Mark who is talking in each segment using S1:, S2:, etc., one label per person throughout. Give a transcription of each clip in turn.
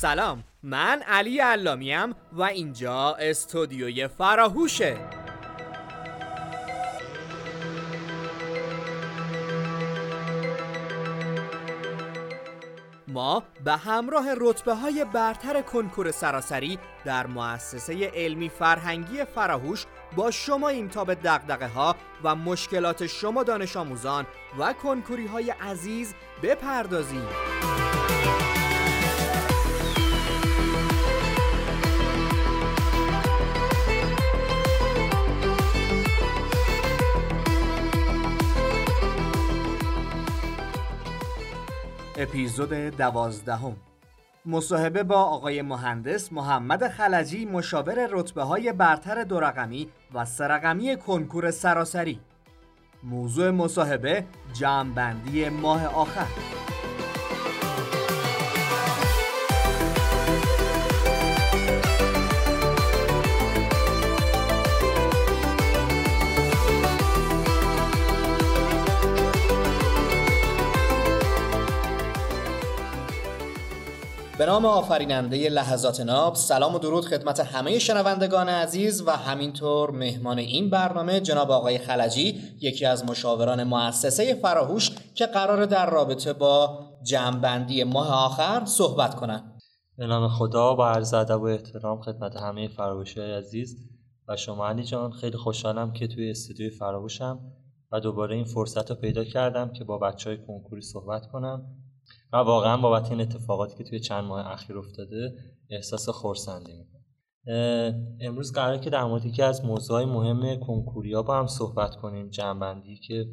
S1: سلام من علی علامیم و اینجا استودیوی فراهوشه. ما به همراه رتبه های برتر کنکور سراسری در مؤسسه علمی فرهنگی فراهوش با شما این تا به دقدقه ها و مشکلات شما دانش آموزان و کنکوری های عزیز بپردازیم. اپیزود دوازدهم. مصاحبه با آقای مهندس محمد خلجی مشاور رتبه های برتر دو رقمی و سرقمی کنکور سراسری. موضوع مصاحبه جمعبندی ماه آخر. به نام آفریننده لحظات ناب سلام و درود خدمت همه شنوندگان عزیز و همینطور مهمان این برنامه جناب آقای خلجی یکی از مشاوران مؤسسه فراهوش که قرار در رابطه با جمعبندی ماه آخر صحبت کنند.
S2: به نام خدا با عرض ادب و احترام خدمت همه فراهوشی عزیز و شما علی جان خیلی خوشحالم که توی استودیوی فراهوشم و دوباره این فرصت رو پیدا کردم که با بچه های کنکوری صحبت کنم و واقعا بابت این اتفاقاتی که توی چند ماه اخیر افتاده احساس خورسندی می‌کنم امروز قراره که در مورد یکی از موضوعهای مهم کنکوریا با هم صحبت کنیم جنبندی که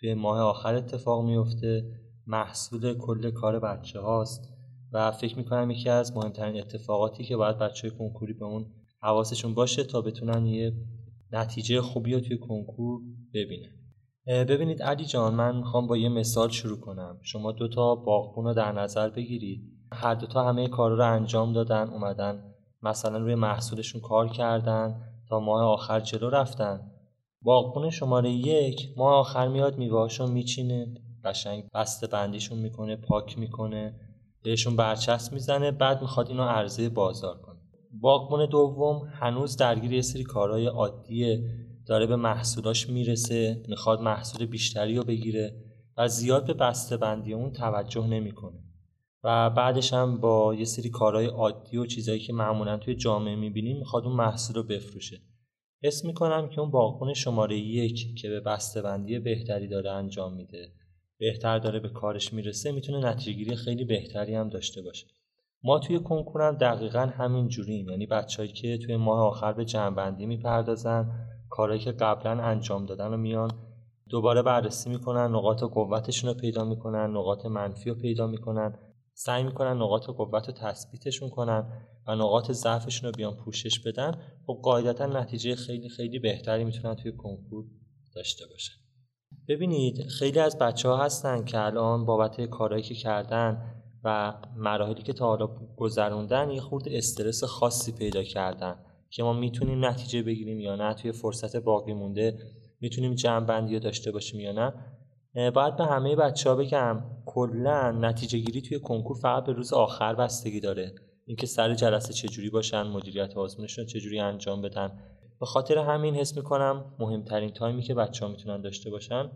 S2: توی ماه آخر اتفاق میفته محصول کل کار بچه هاست و فکر می‌کنم یکی از مهمترین اتفاقاتی که باید بچه های کنکوری به اون حواسشون باشه تا بتونن یه نتیجه خوبی رو توی کنکور ببینن. ببینید علی جان من می‌خوام با یه مثال شروع کنم. شما دو تا باغبون رو در نظر بگیرید. هر دو تا همه کارا رو انجام دادن اومدن مثلا روی محصولشون کار کردن تا ماه آخر جلو رفتن. باغبون شماره یک ماه آخر میاد میوهاشو میچینه قشنگ بسته بندیشون می‌کنه پاک می‌کنه بهشون برچسب می‌زنه بعد می‌خواد اینو عرضه بازار کنه. باغبون دوم هنوز درگیر یه سری کارهای عادیه. داره به محصولاش می‌رسه می‌خواد محصول بیشتری رو بگیره و زیاد به بسته بندی اون توجه نمی‌کنه. و بعدش هم با یه سری کارهای عادی و چیزایی که معمولا توی جامعه می‌بینیم می‌خواد اون محصول رو بفروشه. حس می‌کنم که اون باغبون شماره یک که به بسته بندی بهتری داره انجام میده بهتر داره به کارش می‌رسه می‌تونه نتیجهگیری خیلی بهتری هم داشته باشه. ما توی کنکورم دقیقا همین جوریم. یعنی بچههایی که توی ماه آخر به جمعبندی می‌پردازن کارهایی که قبلا انجام دادن رو میان دوباره بررسی می‌کنن نقاط قوتشون رو پیدا می‌کنن نقاط منفی رو پیدا می‌کنن. سعی می‌کنن نقاط قوت رو تثبیتشون کنن و نقاط ضعفشون رو بیان پوشش بدن. خب قاعدتا نتیجه خیلی خیلی بهتری می‌تونن توی کنکور داشته باشن. ببینید خیلی از بچه ها هستن که الان بابت کارهایی که کردن و مراحلی که تا حالا گذروندن یه خورده استرس خاصی پیدا کردن که ما می‌تونیم نتیجه بگیریم یا نه توی فرصت باقی مونده می‌تونیم جمع بندی داشته باشیم یا نه. باید به همه بچه ها بگم کلا نتیجه گیری توی کنکور فقط به روز آخر بستگی داره. اینکه سر جلسه چجوری باشن مدیریت آزمونشون چجوری انجام بدن. به خاطر همین حس می‌کنم مهمترین تایمی که بچه ها می‌تونن داشته باشن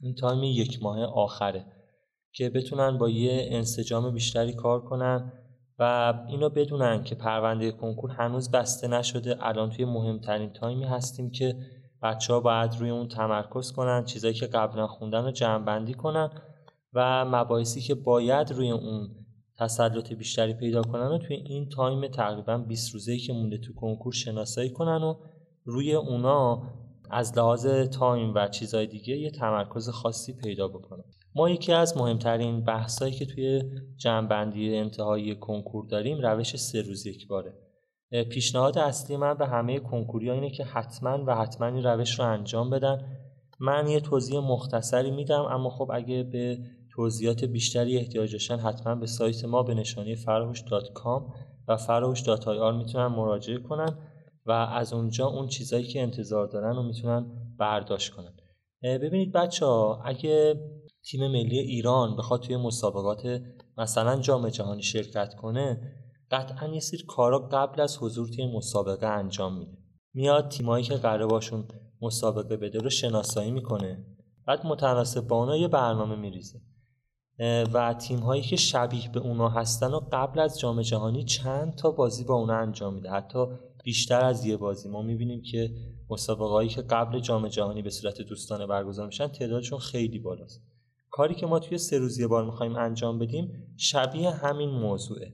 S2: این تایم یک ماه آخره. که بتونن با یه انسجام بیشتری کار کنن و اینو بدونن که پرونده کنکور هنوز بسته نشده. الان توی مهمترین تایمی هستیم که بچه ها باید روی اون تمرکز کنن چیزایی که قبلا خوندن رو جمع بندی کنن و مباحثی که باید روی اون تسلط بیشتری پیدا کنن و توی این تایم تقریبا 20 روزه که مونده تو کنکور شناسایی کنن و روی اونا از لحاظ تایم و چیزهای دیگه یه تمرکز خاصی پیدا بکنن. ما یکی از مهمترین بحثایی که توی جمعبندی انتهایی کنکور داریم روش سه روز یک باره. پیشنهاد اصلی من به همه کنکوری اینه که حتما و حتما این روش رو انجام بدن. من یه توضیح مختصری میدم اما خب اگه به توضیحات بیشتری احتیاج داشتن حتما به سایت ما به نشانی فرهوش.com و فرهوش.ir می‌تونن مراجعه کنن و از اونجا اون چیزایی که انتظار دارن رو می‌تونن برداشت کنن. ببینید بچه ها اگه تیم ملی ایران بخواد توی مسابقات مثلا جام جهانی شرکت کنه قطعا یه سری کارا قبل از حضور توی مسابقه انجام میده. میاد تیمایی که قرار باشون مسابقه بده رو شناسایی می‌کنه. بعد متناسب با اونا یه برنامه میریزه. و تیم هایی که شبیه به اونا هستن و قبل از جام جهانی چند تا بازی با اونا انجام میده. حتی بیشتر از یه بازی. ما می‌بینیم که مسابقه هایی که قبل جام جهانی به صورت دوستانه برگزار میشن تعدادشون خیلی بالاست. کاری که ما توی سه روز یه بار می‌خوایم انجام بدیم شبیه همین موضوعه.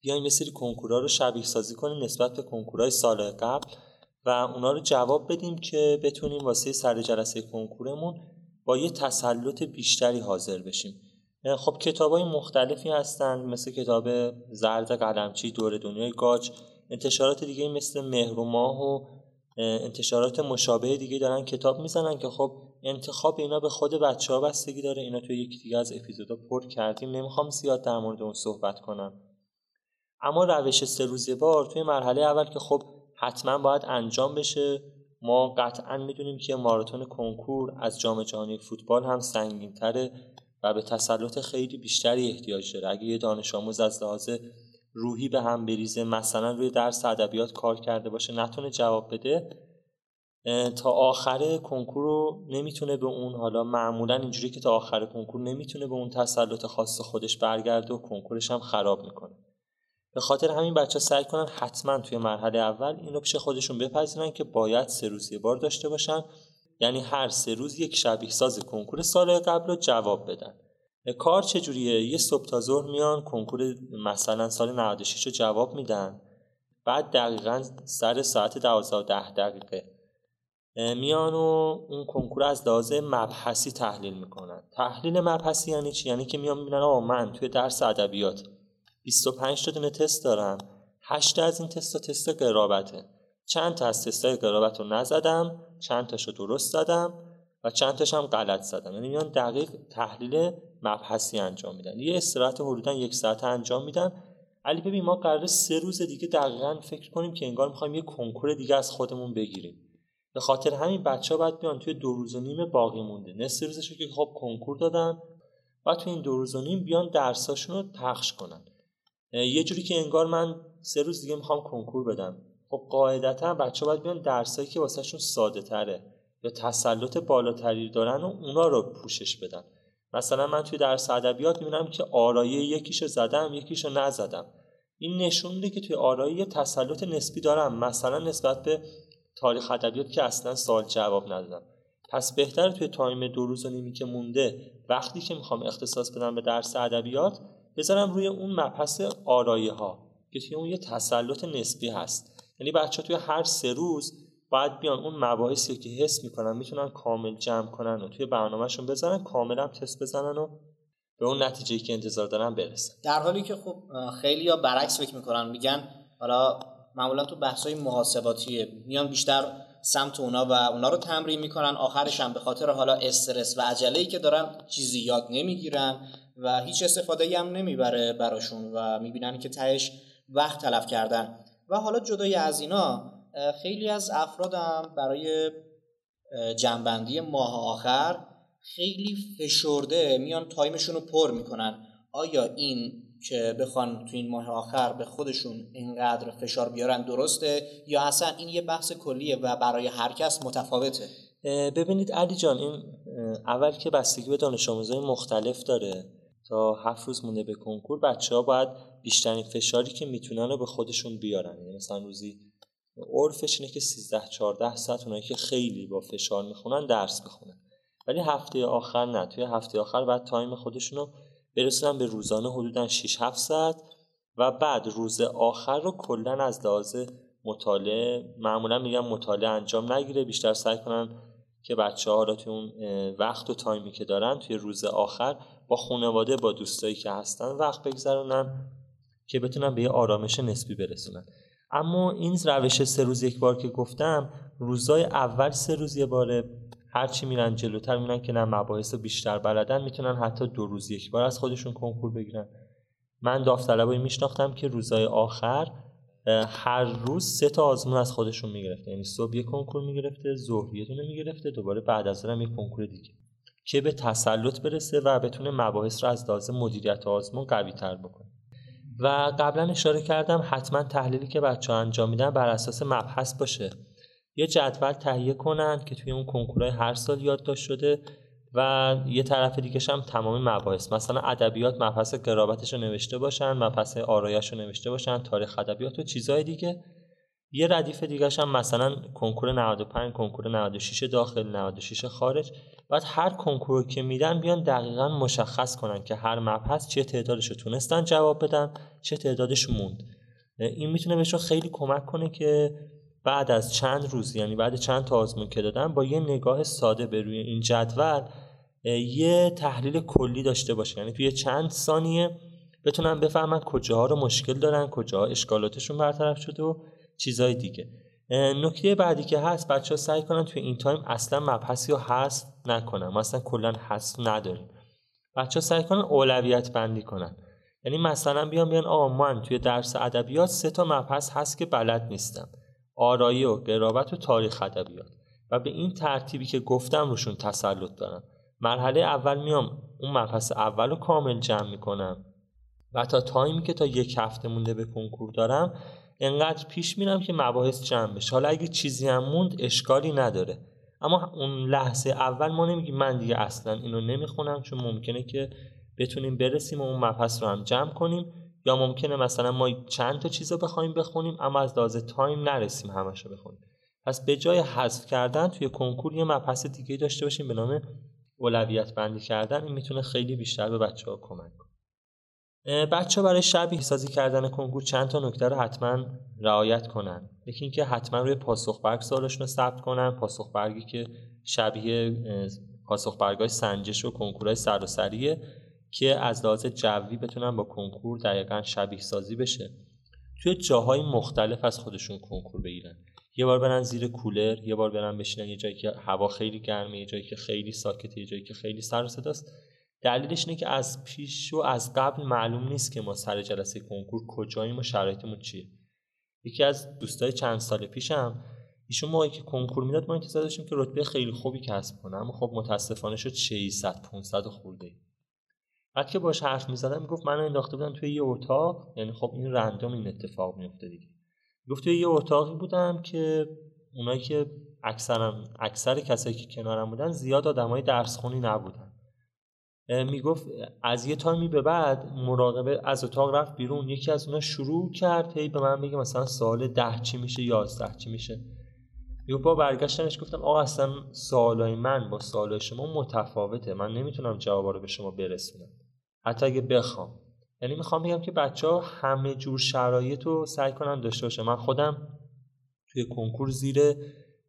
S2: بیایم یه سری کنکورها رو شبیه سازی کنیم نسبت به کنکورهای سال قبل و اونا رو جواب بدیم که بتونیم واسه سر جلسه کنکورمون با یه تسلط بیشتری حاضر بشیم. خب کتاب های مختلفی هستن مثل کتاب زرد قلمچی دور دنیای گاج انتشارات دیگه مثل مهر و ماه و انتشارات مشابه دیگه دارن کتاب می‌زنن که خب انتخاب اینا به خود بچه ها بستگی داره. اینا توی یکی دیگه از اپیزودا پر کردیم. نمی‌خوام زیاد در مورد اون صحبت کنم. اما روش سه روزه بار توی مرحله اول که خب حتما باید انجام بشه. ما قطعا می‌دونیم که ماراتون کنکور از جام جهانی فوتبال هم سنگین تره و به تسلط خیلی بیشتری احتیاج داره. اگه یه دانش آموز از لحاظ روحی به هم بریزه مثلا روی درس ادبیات کار کرده باشه نتونه جواب بده. تا آخر کنکور رو نمی‌تونه به اون حالا معمولا اینجوری که تا آخر کنکور نمی‌تونه به اون تسلط خاص خودش برگرده و کنکورش هم خراب می‌کنه. به خاطر همین بچه سعی کنن حتما توی مرحله اول اینو پیش خودشون بپذیرن که باید سه روز یه بار داشته باشن. یعنی هر سه روز یک شبیه ساز کنکور سال قبل رو جواب بدن. کار چجوریه؟ یه صبح تا ظهر میان کنکور مثلا سال 96 رو جواب میدن. بعد دقیقا سر ساعت 12 ده دقیقه. میان و اون کنکور از لحاظ مبحثی تحلیل می‌کنن. تحلیل مبحثی یعنی چی؟ یعنی که میان می‌بینن آقا من توی درس ادبیات 25 تا دونه تست دارم. 8 از این تست تست قرابته. چند تا از تستای قرابت رو نزدم چند تاشو درست زدم و چند تاش هم غلط زدم. یعنی میان دقیق تحلیل مبحثی انجام میدن. یه استراحت حدودا یک ساعت انجام میدن. علی ببین ما قرار سه روز دیگه دقیقا فکر کنیم که انگار می‌خوایم یه کنکور دیگه از خودمون بگیریم. به خاطر همین بچه ها باید بیان توی دو روز و نیم باقی مونده. نصف روزش که خب کنکور دادن و توی این دو روز و نیم بیان درساشون رو پخش کنن یه جوری که انگار من سه روز دیگه می‌خوام کنکور بدم. خب قاعدتا بچه باید بیان درسایی که واسهشون ساده تره یا تسلط بالاتری دارن و اونا رو پوشش بدن. مثلا من توی درس ادبیات می‌بینم که آرایه یکیشو زدم یکیشو نزدم. این نشون میده که توی آرایه تسلط نسبی دارم. مثلا نسبت به تاریخ ادبیات که اصلا سال جواب ندادم. پس بهتر توی تایم دو روز و نیمی که مونده وقتی که می‌خوام اختصاص بدم به درس ادبیات بذارم روی اون مبحث آرایه ها که توی اون یه تسلط نسبی هست. یعنی بچه توی هر سه روز باید بیان اون مباحثی که حس می‌کنن می‌تونن کامل جمع کنن و توی برنامهشون بزنن کاملا تست بزنن و به اون نتیجه که انتظار دارن برسن.
S1: در حالی که خب خیلی ها برعکس فکر می‌کنن میگن حالا معمولا تو بحث های محاسباتیه میان بیشتر سمت اونا و اونا رو تمرین می‌کنن. آخرش هم به خاطر حالا استرس و عجله که دارن چیزی یاد نمی‌گیرن و هیچ استفاده هم نمی‌بره براشون و می‌بینن که تهش وقت تلف کردن. و حالا جدای از اینا خیلی از افرادم برای جنبندی ماه آخر خیلی فشرده میان تایمشون رو پر می‌کنن. آیا این که بخوان تو این ماه آخر به خودشون اینقدر فشار بیارن درسته؟ یا اصلا این یه بحث کلیه و برای هر کس متفاوته؟
S2: ببینید علی جان این اول که بستگی به دانش آموزای مختلف داره. تا هفت روز مونده به کنکور بچه ها باید بیشترین فشاری که می‌تونن رو به خودشون بیارن. یعنی مثلا روزی عرفش اینه که 13 14 ساعت اونایی که خیلی با فشار می‌خونن درس بخونن. ولی هفته آخر نه. توی هفته آخر بعد تایم خودشون رو برسونن به روزانه حدودا 6 7 ساعت و بعد روز آخر رو کلا از لحاظ مطالعه معمولا میگم مطالعه انجام نگیره بیشتر سعی کنن که بچه ها را توی اون وقت و تایمی که دارن توی روز آخر با خانواده با دوستایی که هستن وقت بگذرونن که بتونن به یه آرامش نسبی برسونن. اما این روش سه روز یک بار که گفتم روزای اول سه روز یه باره هرچی میرن جلوتر میرن که نه مباحث بیشتر بلدن می‌تونن حتی دو روز یک بار از خودشون کنکور بگیرن. من داوطلبایی میشناختم که روزای آخر هر روز سه تا آزمون از خودشون می‌گرفته. یعنی صبح یه کنکور می‌گرفته ظهر یه دونه می‌گرفته دوباره بعد از هم یه کنکور دیگه. که به تسلط برسه و بتونه مباحث رو از لحاظ مدیریت آزمون قوی تر بکنه. و قبلا اشاره کردم حتما تحلیلی که بچه ها انجام میدن بر اساس مبحث باشه. یه جدول تهیه کنن که توی اون کنکورهای هر سال یادداشت شده و یه طرف دیگه هم تمام مباحث. مثلا ادبیات مبحث قرابتش رو نوشته باشن مبحث آرایش رو نوشته باشن تاریخ ادبیات و چیزهای دیگه. یه ردیف دیگه هم مثلا کنکور 95 کنکور 96 داخل 96 خارج. بعد هر کنکور که میدن بیان دقیقا مشخص کنن که هر مبحث چه تعدادش رو تونستن جواب بدن چه تعدادش موند. این می‌تونه بهشون خیلی کمک کنه که بعد از چند روز یعنی بعد چند تا آزمون که دادن با یه نگاه ساده به روی این جدول یه تحلیل کلی داشته باشه. یعنی توی چند ثانیه بتونن بفهمن کجاها رو مشکل دارن کجاها اشکالاتشون برطرف شده و چیزهای دیگه. نکته بعدی که هست بچه ها سعی کنن توی این تایم اصلا مبحثی رو هست نکنن. مثلا کلا هست نداریم. بچه ها سعی کنن اولویت بندی کنن. یعنی مثلا بیان بیان آقا من توی درس ادبیات سه تا مبحث هست که بلد نیستم. آرایی و قرابت و تاریخ ادبیات. و به این ترتیبی که گفتم روشون تسلط دارم. مرحله اول میام اون مبحث اول رو کامل جمع می‌کنم. و تا تایمی که تا یک هفته مونده به کنکور دارم انقدر پیش میرم که مباحث جمع بشه. حالا اگه چیزی هم موند اشکالی نداره. اما اون لحظه اول ما نمیگیم من دیگه اصلا اینو نمی‌خونم چون ممکنه که بتونیم برسیم و اون مبحث رو هم جمع کنیم. یا ممکنه مثلا ما چند تا چیز رو بخوایم بخونیم اما از لحاظ تایم نرسیم همش رو بخونیم. پس به جای حذف کردن توی کنکور یه مبحث دیگه داشته باشیم به نام اولویت بندی کردن. این می‌تونه خیلی بیشتر به بچه ها کمک کنه. بچه برای شبیه سازی کردن کنکور چند تا نکته رو حتما رعایت کنن. یکی اینکه حتما روی پاسخ برگ سوالشون رو ثبت کنن. پاسخ برگی که شبیه پاسخ های سنجش و کنکورهای سریه که از لحاظ جوی بتونن با کنکور دقیقا شبیه سازی بشه. توی جاهای مختلف از خودشون کنکور بگیرن. یه بار برن زیر کولر یه بار برن بشینن یه جایی که هوا خیلی گرمه یه جایی که خیلی ساکته یه جایی که خیلی سر صداست. دلیلش اینه که از پیش و از قبل معلوم نیست که ما سر جلسه کنکور کجاییم و شرایطمون چیه. یکی از دوستای چند سال پیشم ایشون موقعی که کنکور می‌داد ما انتظار داشتیم که رتبه خیلی خوبی کسب کنه اما خب متاسفانه شد 600 500 خورده. بعد که باش حرف می‌زدم می‌گفت منو انداخته بودن توی یه اتاق. یعنی خب این رندوم این اتفاق میفته دیگه. گفت توی یه اتاقی بودم که اونایی که اکثرا اکثر کسایی که کنارم بودن زیاد آدمای درس خونی نبودن می‌گفت از یه تایمی به بعد مراقبه از اتاق رفت بیرون. یکی از اونا شروع کرد هی به من بگه مثلا سال ده چی میشه یازده چی میشه. یه با برگشتنش گفتم آقا اصلا سوالای من با سوالای شما متفاوته. من نمی‌تونم جوابا رو به شما برسونم. حتی اگه بخوام. یعنی می‌خوام بگم که بچه ها همه جور شرایط رو سعی کنن داشته باشه. من خودم توی کنکور زیر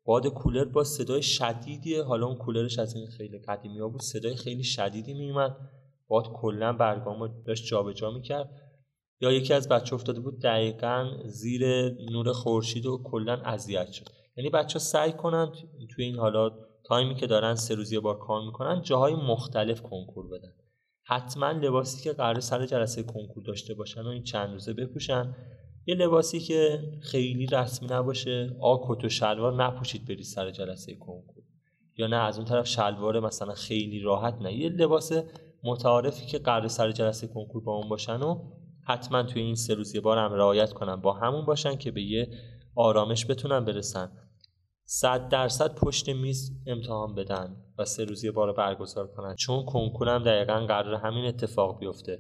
S2: باد کولر با صدای شدیدیه. حالا اون کولرش از این خیلی قدیمی ها بود. صدای خیلی شدیدی میومد باد کلا برگامو داشت جابجا می‌کرد. یا یکی از بچه افتاده بود دقیقا زیر نور خورشید و کلا اذیت شد. یعنی بچه سعی کنن توی این حالات تایمی که دارن سه روزی بار کار می‌کنن جاهای مختلف کنکور بدن. حتما لباسی که قرار سر جلسه کنکور داشته باشن و این چند روزه بپوشن. یه لباسی که خیلی رسمی نباشه آ کت و شلوار نپوشید برید سر جلسه کنکور. یا نه از اون طرف شلوار مثلا خیلی راحت نه. یه لباس متعارفی که قرار سر جلسه کنکور با اون باشن و حتما توی این سه روز یه بار هم رعایت کنن با همون باشن که به یه آرامش بتونن برسن. صد درصد پشت میز امتحان بدن و سه روزی بار برگزار کنن. چون کنکورم دقیقا قرار همین اتفاق بیفته.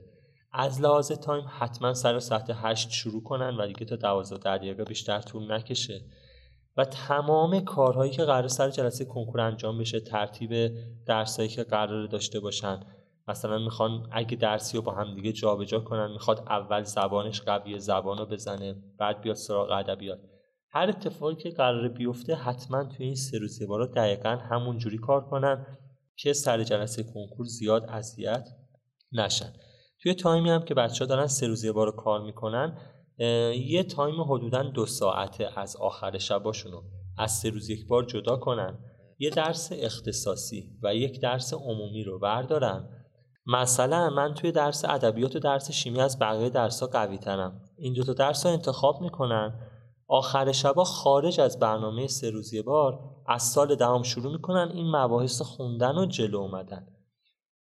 S2: از لحاظ تایم حتما سر ساعت هشت شروع کنن و دیگه تا دوازده دقیقه بیشتر طول نکشه. و تمام کارهایی که قرار سر جلسه کنکور انجام بشه ترتیب درسایی که قرار داشته باشن. مثلا می‌خوان اگه درسی رو با هم دیگه جابجا کنن می‌خواد اول زبانش قویه زبان رو بزنه بعد بیاد سراغ ادبیات. هر اتفاقی که قرار بیفته حتما توی این سه روز بارا دقیقا همون جوری کار کنن که سر جلسه کنکور زیاد اذیت نشن. توی تایمی هم که بچه ها دارن سه روز بار کار می‌کنن یه تایم حدودا دو ساعته از آخر شباشونو از سه روز یک بار جدا کنن. یه درس اختصاصی و یک درس عمومی رو بردارن. مثلا من توی درس ادبیات و درس شیمی از بقیه درس ها قوی ترم. این دو تا درس ها انتخاب می‌کنن. آخر شبا خارج از برنامه سه روزی بار از سال دهم شروع می‌کنن این مباحث خوندن و جلو اومدن.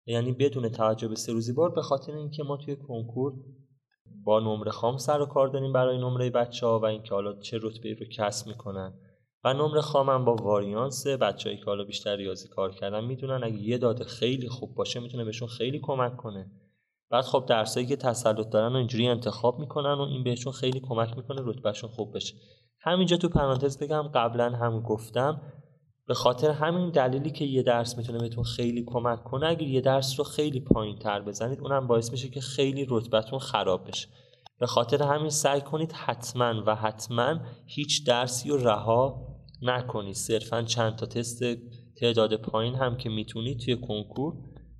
S2: یعنی بدون توجه به سه روزی بار به خاطر اینکه ما توی کنکور با نمره خام سر و کار داریم برای نمره بچه ها و اینکه حالا چه رتبه رو کسب می‌کنن. و نمره خامم با واریانس بچه‌ای که حالا بیشتر ریاضی کار کردن می‌دونن. اگه یه داده خیلی خوب باشه می‌تونه بهشون خیلی کمک کنه. بعد خب درسایی که تسلط دارن و اینجوری انتخاب می‌کنن و این بهشون خیلی کمک می‌کنه رتبهشون خوب بشه. همینجا تو پرانتز بگم قبلا هم گفتم به خاطر همین دلیلی که یه درس می‌تونه بهتون خیلی کمک کنه اگر یه درس رو خیلی پایین تر بزنید اونم باعث میشه که خیلی رتبتون خراب بشه. به خاطر همین سعی کنید حتما و حتما هیچ درسی رو رها نکنید. صرفا چند تا تست تعداد پایین هم که می‌تونید توی کنکور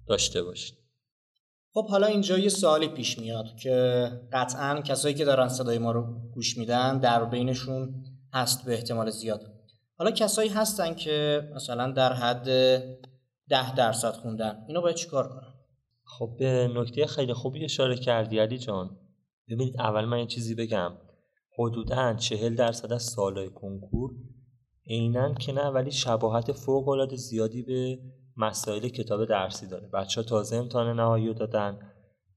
S2: داشته باشید.
S1: خب حالا اینجا یه سوالی پیش میاد که قطعا کسایی که دارن صدای ما رو گوش میدن در بینشون هست به احتمال زیاد. حالا کسایی هستن که مثلا در حد ده درصد خوندن اینا باید چیکار کنن؟
S2: خب به نکته خیلی خوبی اشاره کردی علی جان. ببینید اول من یه چیزی بگم. حدودا چهل درصد از سالهای کنکور عینا که نه ولی شباهت فوق العاده زیادی به مسائل کتاب درسی داره. بچه ها تازه امتحان نهایی رو دادن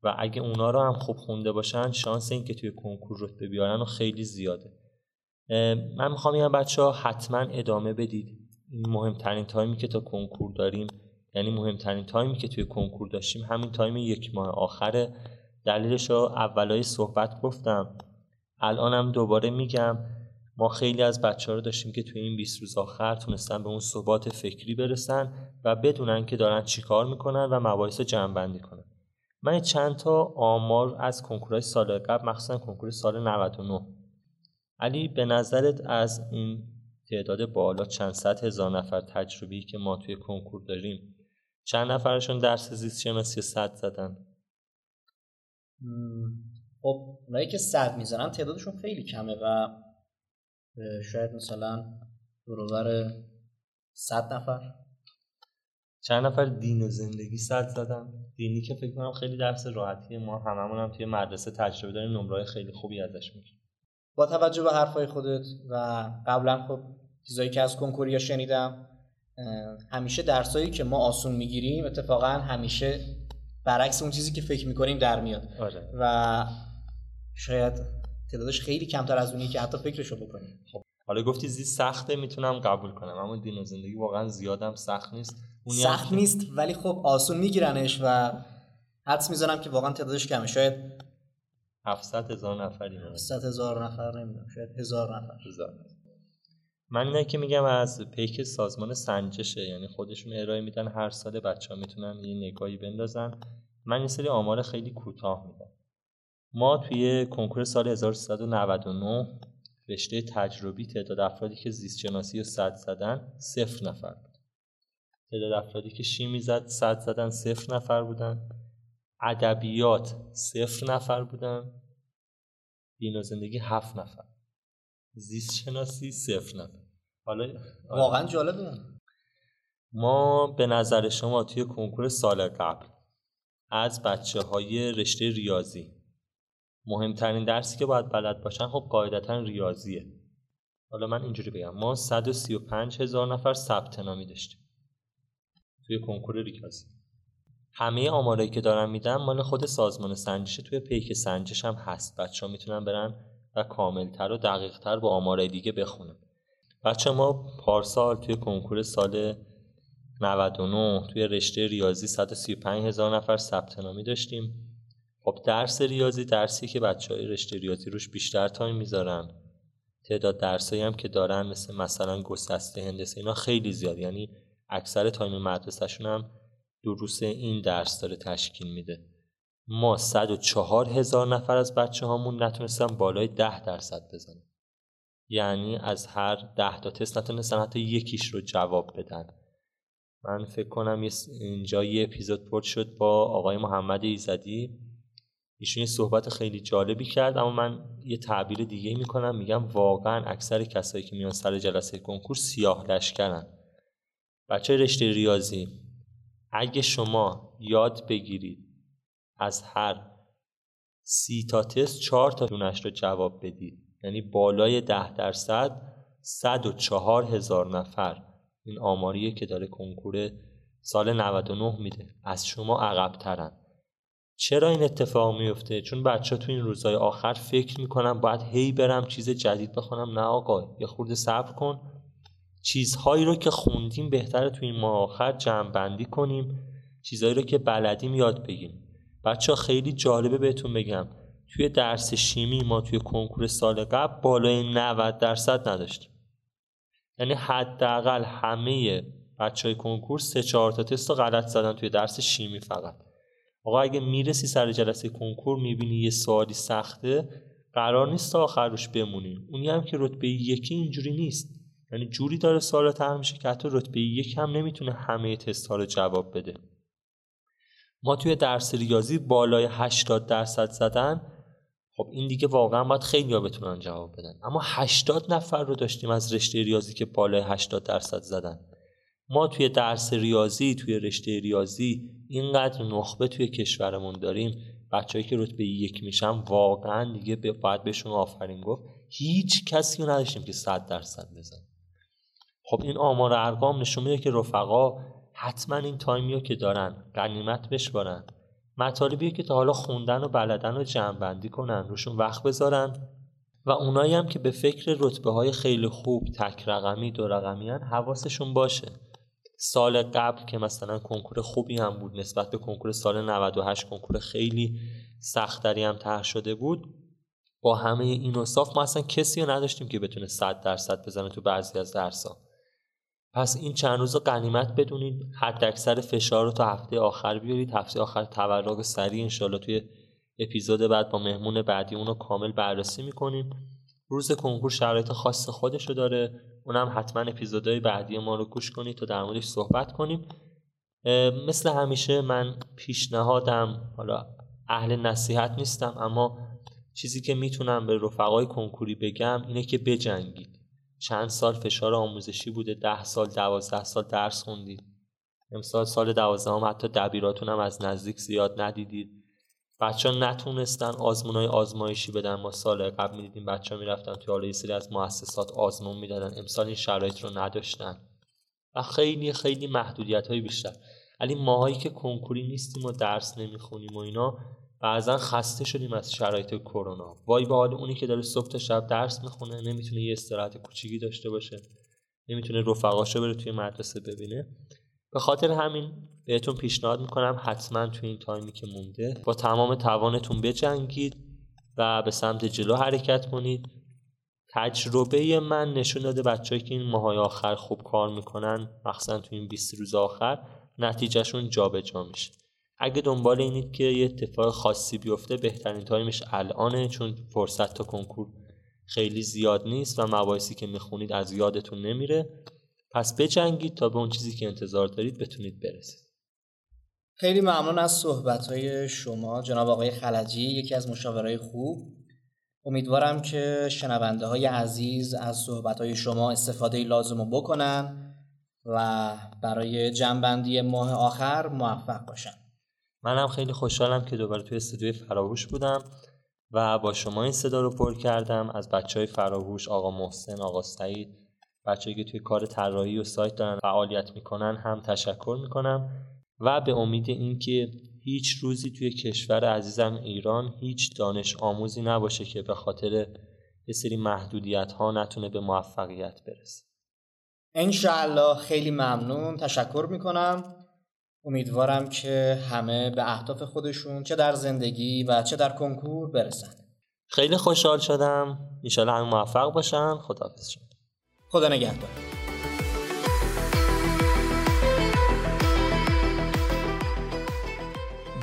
S2: و اگه اونا رو هم خوب خونده باشن شانس این که توی کنکور رتبه بیارن و خیلی زیاده. من می‌خوام بگم بچه ها حتما ادامه بدید. این مهمترین تایمی که تا کنکور داریم یعنی مهمترین تایمی که توی کنکور داشتیم همین تایم یک ماه آخره. دلیلش رو اولای صحبت گفتم. الانم دوباره میگم. ما خیلی از بچه ها رو داشتیم که توی این 20 روز آخر تونستن به اون ثبات فکری برسن و بدونن که دارن چیکار می‌کنن و مباحث رو بندی کنن. من چند تا آمار از کنکورهای سال قبل مخصوصا کنکور سال 99 علی به نظرت از این تعداد بالا چند صد هزار نفر تجربی که ما توی کنکور داریم چند نفرشون درس زیست شناسی صد زدن؟
S1: خب اونایی که صد می‌زنن تعدادشون خیلی کمه و شاید مثلا برابر صد نفر.
S2: چند نفر دین و زندگی صد زدن؟ دینی که فکر کنم خیلی درس راحتی ما هممون هم توی مدرسه تجربه داریم نمره خیلی خوبی ازش می‌گیریم.
S1: با توجه به حرفای خودت و قبلا خب چیزایی که از کنکوریا شنیدم همیشه درسایی که ما آسون می‌گیریم اتفاقا همیشه برعکس اون چیزی که فکر می‌کنیم در میاد.
S2: آره.
S1: و شاید تعدادش خیلی کمتر از اونی که حتی فکرشو بکنیم
S2: خب حالا گفتی زی سخته می‌تونم قبول کنم اما دین و زندگی واقعا زیادم سخت نیست.
S1: سخت نیست ولی خب آسون میگیرنش و حدس می‌زنم که واقعا تعدادش کمه. شاید
S2: 700 هزار نفری
S1: 700 هزار نفر نمی‌دونم. شاید هزار نفر.
S2: هزار من اینه که میگم از پیک سازمان سنجشه یعنی خودشون ارائه میدن هر سال بچه ها می‌تونن یه نگاهی بندازن. من این سری آمار خیلی کوتاه میدم. ما توی کنکور سال 1399 رشته تجربی تعداد افرادی که زیست شناسی و صد زدن صفر نفر بود. تعداد افرادی که شیمی زد صد زدن صفر نفر بودن. ادبیات صفر نفر بودن. دین و زندگی هفت نفر. زیست شناسی صفر نفر. حالا آره.
S1: واقعا جالبه
S2: ما به نظر شما توی کنکور سال قبل از بچه های رشته ریاضی مهمترین درسی که باید بلد باشن خب قاعدتا ریاضیه. حالا من اینجوری بگم. ما 135 هزار نفر ثبت نامی داشتیم. توی کنکور ریاضی همه آمارایی که دارم میدم مال خود سازمان سنجشه توی پیک سنجش هم هست. بچه ها می‌تونن برن و کاملتر و دقیقتر با آمارای دیگه بخونن. بچه ما پارسال توی کنکور سال 99 توی رشته ریاضی 135 هزار نفر ثبت نامی داشتیم. خب درس ریاضی درسی که بچه های رشته ریاضی روش بیشتر تایم می‌ذارن. تعداد درسایی هم که دارن مثل مثلا گسسته هندسه اینا خیلی زیاد. یعنی اکثر تایم مدرسهشون هم دروس این درس داره تشکیل میده. ما 104 هزار نفر از بچه هامون نتونستن بالای 10 درصد بزنن. یعنی از هر 10 تا تست نتونستن حتی یکیش رو جواب بدن. من فکر کنم اینجا یه اپیزود پرد شد با آقای محمد ایزدی. ایشون یه صحبت خیلی جالبی کرد اما من یه تعبیر دیگه می‌کنم. میگم واقعا اکثر کسایی که میان سر جلسه کنکور سیاه لشکرن. بچه رشته ریاضی اگه شما یاد بگیرید از هر سی تا تست چهار تا دونش رو جواب بدید. یعنی بالای ده درصد 104 هزار نفر. این آماریه که داره کنکور سال 99 میده. از شما عقب ترن چرا این اتفاق میفته؟ چون بچه تو این روزهای آخر فکر می‌کنن باید هی برم چیز جدید بخونم. نه آقا یه خورده صبر کن. چیزهایی رو که خوندیم بهتره تو این ماه آخر جمع بندی کنیم. چیزهایی رو که بلدیم یاد بگیریم. بچه خیلی جالبه بهتون بگم. توی درس شیمی ما توی کنکور سال قبل بالای 90 درصد نداشتیم. یعنی حداقل همه بچه های کنکور سه چهار تا تست غلط زدن توی درس شیمی فقط. آقا اگه می‌رسی سر جلسه کنکور می‌بینی یه سوالی سخته قرار نیست تا آخر روش بمونیم اونی هم که رتبه یکی اینجوری نیست. یعنی جوری داره سوال طرح میشه که حتی رتبه یک هم نمی‌تونه همه تست ها رو جواب بده. ما توی درس ریاضی بالای 80 درصد زدن. خب این دیگه واقعا باید خیلی ها بتونن جواب بدن. اما 80 نفر رو داشتیم از رشته ریاضی که بالای 80 درصد زدن. ما توی درس ریاضی توی رشته ریاضی اینقدر نخبه توی کشورمون داریم. بچههایی که رتبه یک میشن واقعا دیگه باید بهشون آفرین گفت. هیچ کسی رو نداشتیم که 100 درصد بزن خب این آمار ارقام نشون میده که رفقا حتما این تایمی که دارن غنیمت بشورن مطالبی که تا حالا خوندن و بلدن رو جمع بندی کنن روشون وقت بذارن و اونایی هم که به فکر رتبه های خیلی خوب تک رقمی دو رقمی هن حواسشون باشه. سال قبل که مثلا کنکور خوبی هم بود نسبت به کنکور سال 98 کنکور خیلی سختری هم طرح شده بود با همه این اصاف ما اصلا کسی رو نداشتیم که بتونه 100 درصد بزنه تو بعضی از درسا پس این چند روز قنیمت بدونید حد اکثر فشار رو تا هفته آخر بیارید. هفته آخر تورق سریع انشالله توی اپیزود بعد با مهمون بعدی اونو کامل بررسی می‌کنیم. روز کنکور شرایط خاص خودشو داره. اونم حتما اپیزودهای بعدی ما رو گوش کنید تا در موردش صحبت کنیم. مثل همیشه من پیشنهادم حالا اهل نصیحت نیستم اما چیزی که می‌تونم به رفقای کنکوری بگم اینه که بجنگید. چند سال فشار آموزشی بوده ده سال دوازده سال درس خوندید. امسال سال دوازدهم حتی دبیراتون هم از نزدیک زیاد ندیدید. بچه ها نتونستن آزمون های آزمایشی بدن. ما سال قبل می‌دیدیم بچه ها می‌رفتن توی حالا سری از مؤسسات آزمون می‌دادن. امسال این شرایط رو نداشتن. و خیلی خیلی محدودیت های بیشتر. ولی ماهایی که کنکوری نیستیم و درس نمی‌خونیم و اینا بعضا خسته شدیم از شرایط کرونا. وای به حال اونی که داره صبح تا شب درس می‌خونه نمی‌تونه یه استراحت کوچیکی داشته باشه. نمی‌تونه رفقاشو بره توی مدرسه ببینه. به خاطر همین بهتون پیشنهاد می‌کنم حتما توی این تایمی که مونده با تمام توانتون بجنگید و به سمت جلو حرکت کنید. تجربه من نشون داده بچه‌ای که این ماهای آخر خوب کار می‌کنن مخصوصا توی این 20 روز آخر نتیجهشون جابجا میشه. اگه دنبال اینید که یه اتفاق خاصی بیفته بهترین تایمش الانه چون فرصت تا کنکور خیلی زیاد نیست و مباحثی که می‌خونید از یادتون نمیره. پس بجنگید تا به اون چیزی که انتظار دارید بتونید برسید.
S1: خیلی ممنون از صحبت شما جناب آقای خلجی یکی از مشاورای خوب. امیدوارم که شنونده های عزیز از صحبت های شما استفاده لازم رو بکنن و برای جنبندی ماه آخر موفق باشن.
S2: منم خیلی خوشحالم که دوباره توی استودیوی فراهوش بودم و با شما این صدا رو پر کردم. از بچه های فراهوش آقا محسن آقا سعید بچه‌ای که توی کار طراحی و سایت دارن فعالیت می‌کنن هم تشکر می‌کنم و به امید اینکه هیچ روزی توی کشور عزیزم ایران هیچ دانش آموزی نباشه که به خاطر یه سری محدودیت ها نتونه به موفقیت برسه.
S1: انشاءالله خیلی ممنون. تشکر می‌کنم. امیدوارم که همه به اهداف خودشون چه در زندگی و چه در کنکور برسن.
S2: خیلی خوشحال شدم. ایشالا همه موفق باشن. خداحافظ. شد
S1: خدا نگهدار.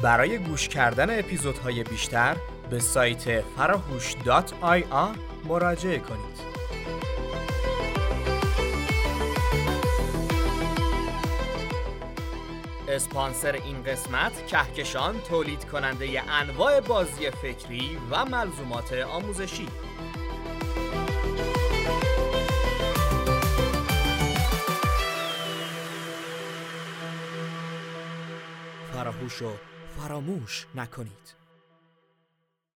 S1: برای گوش کردن اپیزودهای بیشتر به سایت فراهوش مراجعه کنید. اسپانسر این قسمت کهکشان تولید کننده انواع بازی فکری و ملزومات آموزشی. فراموش و فراموش نکنید.